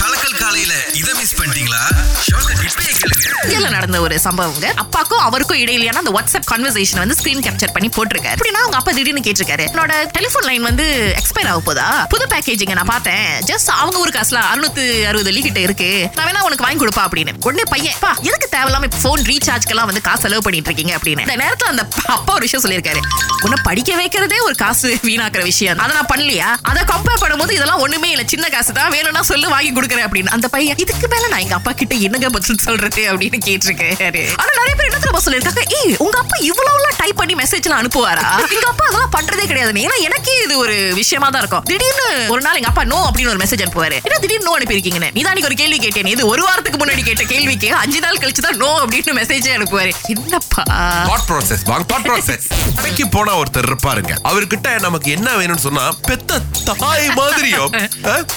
கலக்கல் காலையில இத மிஸ் பண்ணிட்டீங்களா? இந்தியால நடந்த ஒரு சம்பவங்க. அப்பாக்கும் அவருக்கும் இடையிலான அந்த வாட்ஸ்அப் கன்வர்சேஷன் வந்து ஸ்கிரீன் கேப்சர் பண்ணி போட்டிருக்காரு. அப்படின்னா அவங்க அப்பா திடீர்னு கேட்டிருக்காரு என்னோட டெலிஃபோன் லைன் வந்து எக்ஸ்பயர் ஆக போதா? புது பேக்கேஜிங்க நான் பார்த்தேன். ஜஸ்ட் அவங்க ஒரு காசுல அறுநூத்து அறுபது கிட்ட இருக்கு. நான் வேணா உனக்கு வாங்கி கொடுப்பா அப்படின்னு. உடனே பையன் பா எதுக்கு தேவையில்லாம ஃபோன் ரீசார்ஜ்க்கெல்லாம் வந்து காசு செலவு பண்ணிட்டு இருக்கீங்க? அப்படின்னு. இந்த நேரத்துல அந்த அப்பா ஒரு விஷயம் சொல்லியிருக்காரு. உன்னை படிக்க வைக்கிறதே ஒரு காசு வீணாக்குற விஷயம். அதை நான் பண்ணலையா? அதை கம்பேர் பண்ணும்போது இதெல்லாம் ஒண்ணுமே இல்லை. சின்ன காசு தான் வேணும்னா சொல்லு வாங்கி கொடுக்குறேன் அப்படின்னு. அந்த பையன் இதுக்கு மேல நான் எங்க அப்பா கிட்ட என்னங்க பதில் சொல்றது? அப்படின்னு கேட்டிருக்காரு ஆனா நிறைய பேர் என்ன தெரியுமா சொல்லிருக்காங்க ஏய் உங்க அப்பா இவ்வளவு எல்லாம் டைப் பண்ணி மெசேஜ் எல்லாம் அனுப்புவாரா? எங்க அப்பா அதெல்லாம் பண்றதே கிடையாது. ஏன்னா எனக்கே இது ஒரு விஷயமா தான் இருக்கும். திடீர்னு ஒரு நாள் எங்க அப்பா நோ அப்படின்னு ஒரு மெசேஜ் அனுப்புவாரு. என்ன திடீர்னு நோ அனுப்பிருக்கீங்க நீ தான் ஒரு கேள்வி கேட்டேன். இது ஒரு வாரத்துக்கு முன்னாடி கேட்ட கேள்விக்கு அஞ்சு நாள் கழிச்சு தான் நோ அப்படின்னு மெசேஜ் அனுப்புவாரு. என்னப்பா? தாட் ப்ராசஸ் வாங்க தாட் ப்ராசஸ் கடைக்கு போனா ஒருத்தர் இருப்பாருங்க. அவர்கிட்ட நமக்கு என்ன வேணும்னு சொன்னா பெத்த தாய் மாதிரியும்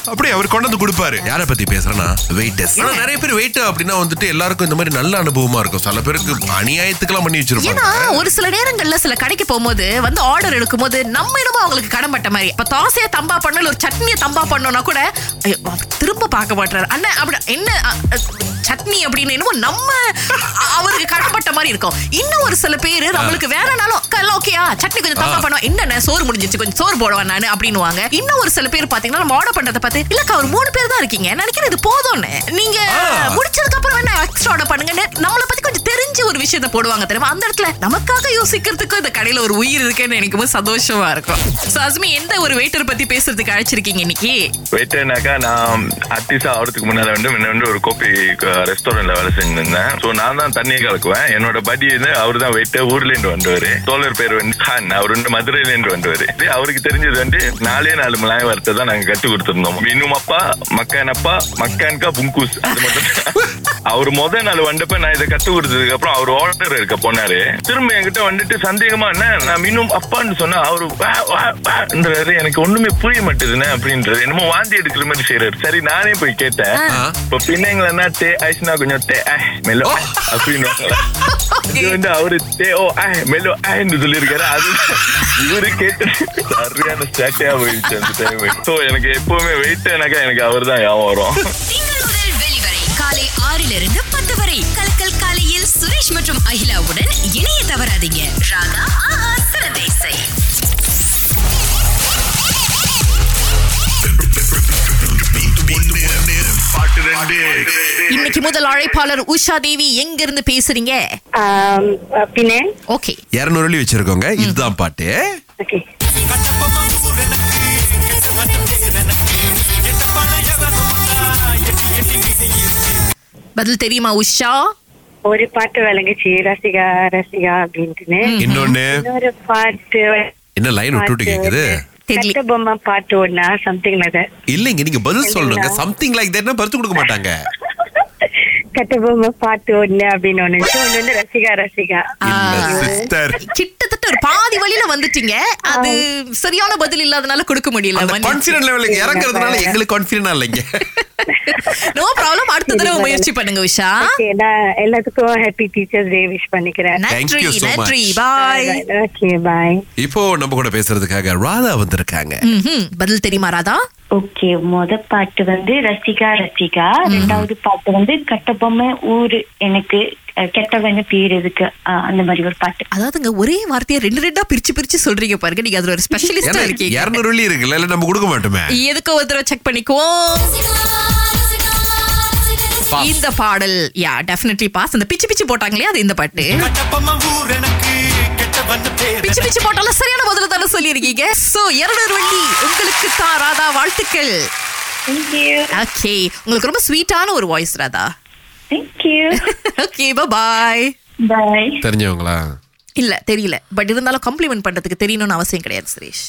அப்படியே அவர் கொண்டு வந்து கொடுப்பாரு. யார பத்தி பேசுறேன்னா வெயிட்டர்ஸ் ஆனா நிறைய பேர் வெயிட் அப்படின்னா வந்துட்டு எல்லாருக்கும் இந்த மாதிரி நல்ல அனுபவமா இருக்கும். சில பேருக்கு அநியாயத்துக்கெல்லாம் பண்ணி ஏன்னா வச்சிருப்பாங்க ஒரு சில நேரங்கள்ல சில கடைக்கு போகும்போது வந்து ஆர்டர் எடுக்கும்போது நம்ம என்னமோ அவங்களுக்கு கடன்பட்ட மாதிரி. இப்ப தோசையை தம்பா பண்ணல ஒரு சட்னியை தம்பா பண்ணோம்னா கூட ஐயோ, திரும்ப பார்க்க மாட்டாரு அண்ணன் அப்படி என்ன அ, அ, சட்னி அப்படின்னு என்னமோ நம்ம அவருக்கு கடன்பட்ட மாதிரி இருக்கும். இன்னும் ஒரு சில பேரு நம்மளுக்கு வேறனாலும் எல்லாம் ஓகேயா சட்னி கொஞ்சம் தம்பா பண்ணுவோம் என்னென்ன சோறு முடிஞ்சிச்சு கொஞ்சம் சோறு போடுவேன் நானு? அப்படின்னுவாங்க. இன்னும் ஒரு சில பேர் பாத்தீங்கன்னா நம்ம ஆர்டர் பண்றத பார்த்து இல்லக்கா ஒரு மூணு பேர் தான் இருக்கீங்க. நினைக்கிறேன் இது போதும்னு. நீங்க முடிச்சதுக்கு அப்புறம் வேணா எக்ஸ்ட்ரா ஆர்டர் பண்ணுங்கன்னு நம்மளை விஷயத்த போடுவாங்க தெரியுமா? அந்த இடத்துல நமக்காக யோசிக்கிறதுக்கும் இந்த கடையில ஒரு உயிர் இருக்குன்னு நினைக்கும் போது சந்தோஷமா இருக்கும். So, அஸ்மி எந்த ஒரு வெயிட்டர் பத்தி பேசுறதுக்கு அழைச்சிருக்கீங்க இன்னைக்கு? வெயிட்டர்னாக்கா நான் ஆர்டிஸ்டா ஆகிறதுக்கு முன்னால வந்து முன்ன வந்து ஒரு கோப்பி ரெஸ்டாரண்ட்ல வேலை செஞ்சிருந்தேன். ஸோ நான் தான் தண்ணியை கலக்குவேன். என்னோட படி வந்து அவர் தான் வெயிட்டர் ஊர்ல இருந்து வந்தவர். தோழர் பேர் வந்து கான் அவர் வந்து மதுரையில இருந்து வந்தவர். அவருக்கு தெரிஞ்சது வந்து நாலே நாலு மலாய் வார்த்தை தான் நாங்க கத்து கொடுத்துருந்தோம். மீனும் அப்பா மக்கான் அப்பா மக்கான்கா புங்கூஸ். அது மட்டும் அவர் முத நாள் வந்தப்ப நான் இதை கத்து கொடுத்ததுக்கு அப்புறம் அவர் ஆர்டர் இருக்க போனாரு. திரும்ப என்கிட்ட வந்துட்டு சந்தேகமா என்ன நான் மீனும் அப்பான்னு சொன்னா அவரு வா, வா, வான்றாரு எனக்கு ஒண்ணுமே புரிய மாட்டேதுன்னு அப்படின்றது என்னமோ வாந்தி எடுக்கிற மாதிரி செய்யறாரு சரி நானே போய் கேட்டேன். இப்ப பின்னைங்களா டே ஐஸ்னா கொஞ்சம் டே ஐ மெலோ ஐ அப்படின்னு இது வந்து அவரு டே ஓ ஐ மெலோ ஐன்னு சொல்லியிருக்காரு. அது இவரு கேட்டு சரியான ஸ்டாட்டியா போயிடுச்சு அந்த டைம் ஸோ எனக்கு எப்பவுமே வெயிட் எனக்கு எனக்கு அவர் தான் ஞாபகம் வரும் காலை ஆறிலிருந்து பத்து வரை கலக்கல் காலையில் சுரேஷ் மற்றும் அகிலாவுடன் இணைய தவறாதீங்க. ராகா ஆஹா சிறந்த இசை இன்னைக்கு முதல் அழைப்பாளர் உஷா தேவி எங்க இருந்து பேசுறீங்க ஓகே. இருநூறு வச்சிருக்கோங்க. இதுதான் பாட்டு. பதில் தெரியுமா உஷா? ஒரு பாட்டு விளங்குச்சு ரசிகா ரசிகா அப்படின்ட்டுன்னு. இன்னொன்னு? இன்னொரு பாட்டு என்ன லைன் விட்டு விட்டு கேக்குது? பொம்மை பாட்டு ஒண்ணா சம்திங் லைக் இல்லைங்க நீங்க பதில் சொல்லணுங்க. சம்திங் லைக் தட்னா பறிச்சு கொடுக்க மாட்டாங்க. கட்ட பொம்மை பாட்டு ஒண்ணு அப்படின்னு ஒண்ணு. வந்து ரசிகா ரசிகா. கிட்டத்தட்ட ஒரு பாதி வழியில வந்துட்டீங்க. அது சரியான பதில் இல்லாதனால கொடுக்க முடியல கான்பிடன்ட் லெவலுக்கு இறங்குறதுனால எங்களுக்கு கான்பிடன்ட் இல்லைங்க. நோ ப்ராப்ளம் அடுத்த தடவை முயற்சி பண்ணுங்க உஷா. நான் எல்லாத்துக்கும் ஹாப்பி டீச்சர்ஸ் டே விஷ் பண்ணிக்கிறேன். நன்றி பாய் ஓகே பாய் இப்போ நம்ம கூட பேசுறதுக்காக ராதா வந்திருக்காங்க. பதில் தெரியுமா ராதா? ஓகே முத பாட்டு வந்து ரசிகா ரசிகா. ரெண்டாவது பாட்டு வந்து கட்டபொம்மை ஊரு. எனக்கு அஹ், கெட்டவன்னு பேர் எதுக்கு? அந்த மாதிரி ஒரு பாட்டு. அதாவதுங்க ஒரே வார்த்தையை ரெண்டு ரெண்டா பிரிச்சு பிரிச்சு சொல்றீங்க பாருங்க. நீங்க அதுல ஒரு ஸ்பெஷலிஸ்டா இருக்கீங்க. இருநூறு இருக்குல்ல நம்ம கொடுக்க மாட்டோமே? எதுக்கு ஒரு தடவை செக் பண்ணிக்குவோம். இந்த பாடல் யா டெஃபினெட்லி பாஸ் அந்த பிச்சு பிச்சு போட்டாங்களே அது இந்த பாட்டு. பிச்சு பிச்சு போட்டாலும் சரியான பதில தானே சொல்லியிருக்கீங்க. சோ இருநூறு வள்ளி உங்களுக்கு தான் ராதா வாழ்த்துக்கள். ஓகே உங்களுக்கு ரொம்ப ஸ்வீட்டான ஒரு voice Radha. Okay bye bye தெரிஞ்சவங்களா? இல்ல தெரியல. பட் இருந்தாலும் காம்ப்ளிமெண்ட் பண்றதுக்கு தெரியணும்னு அவசியம் கிடையாது சுரேஷ்.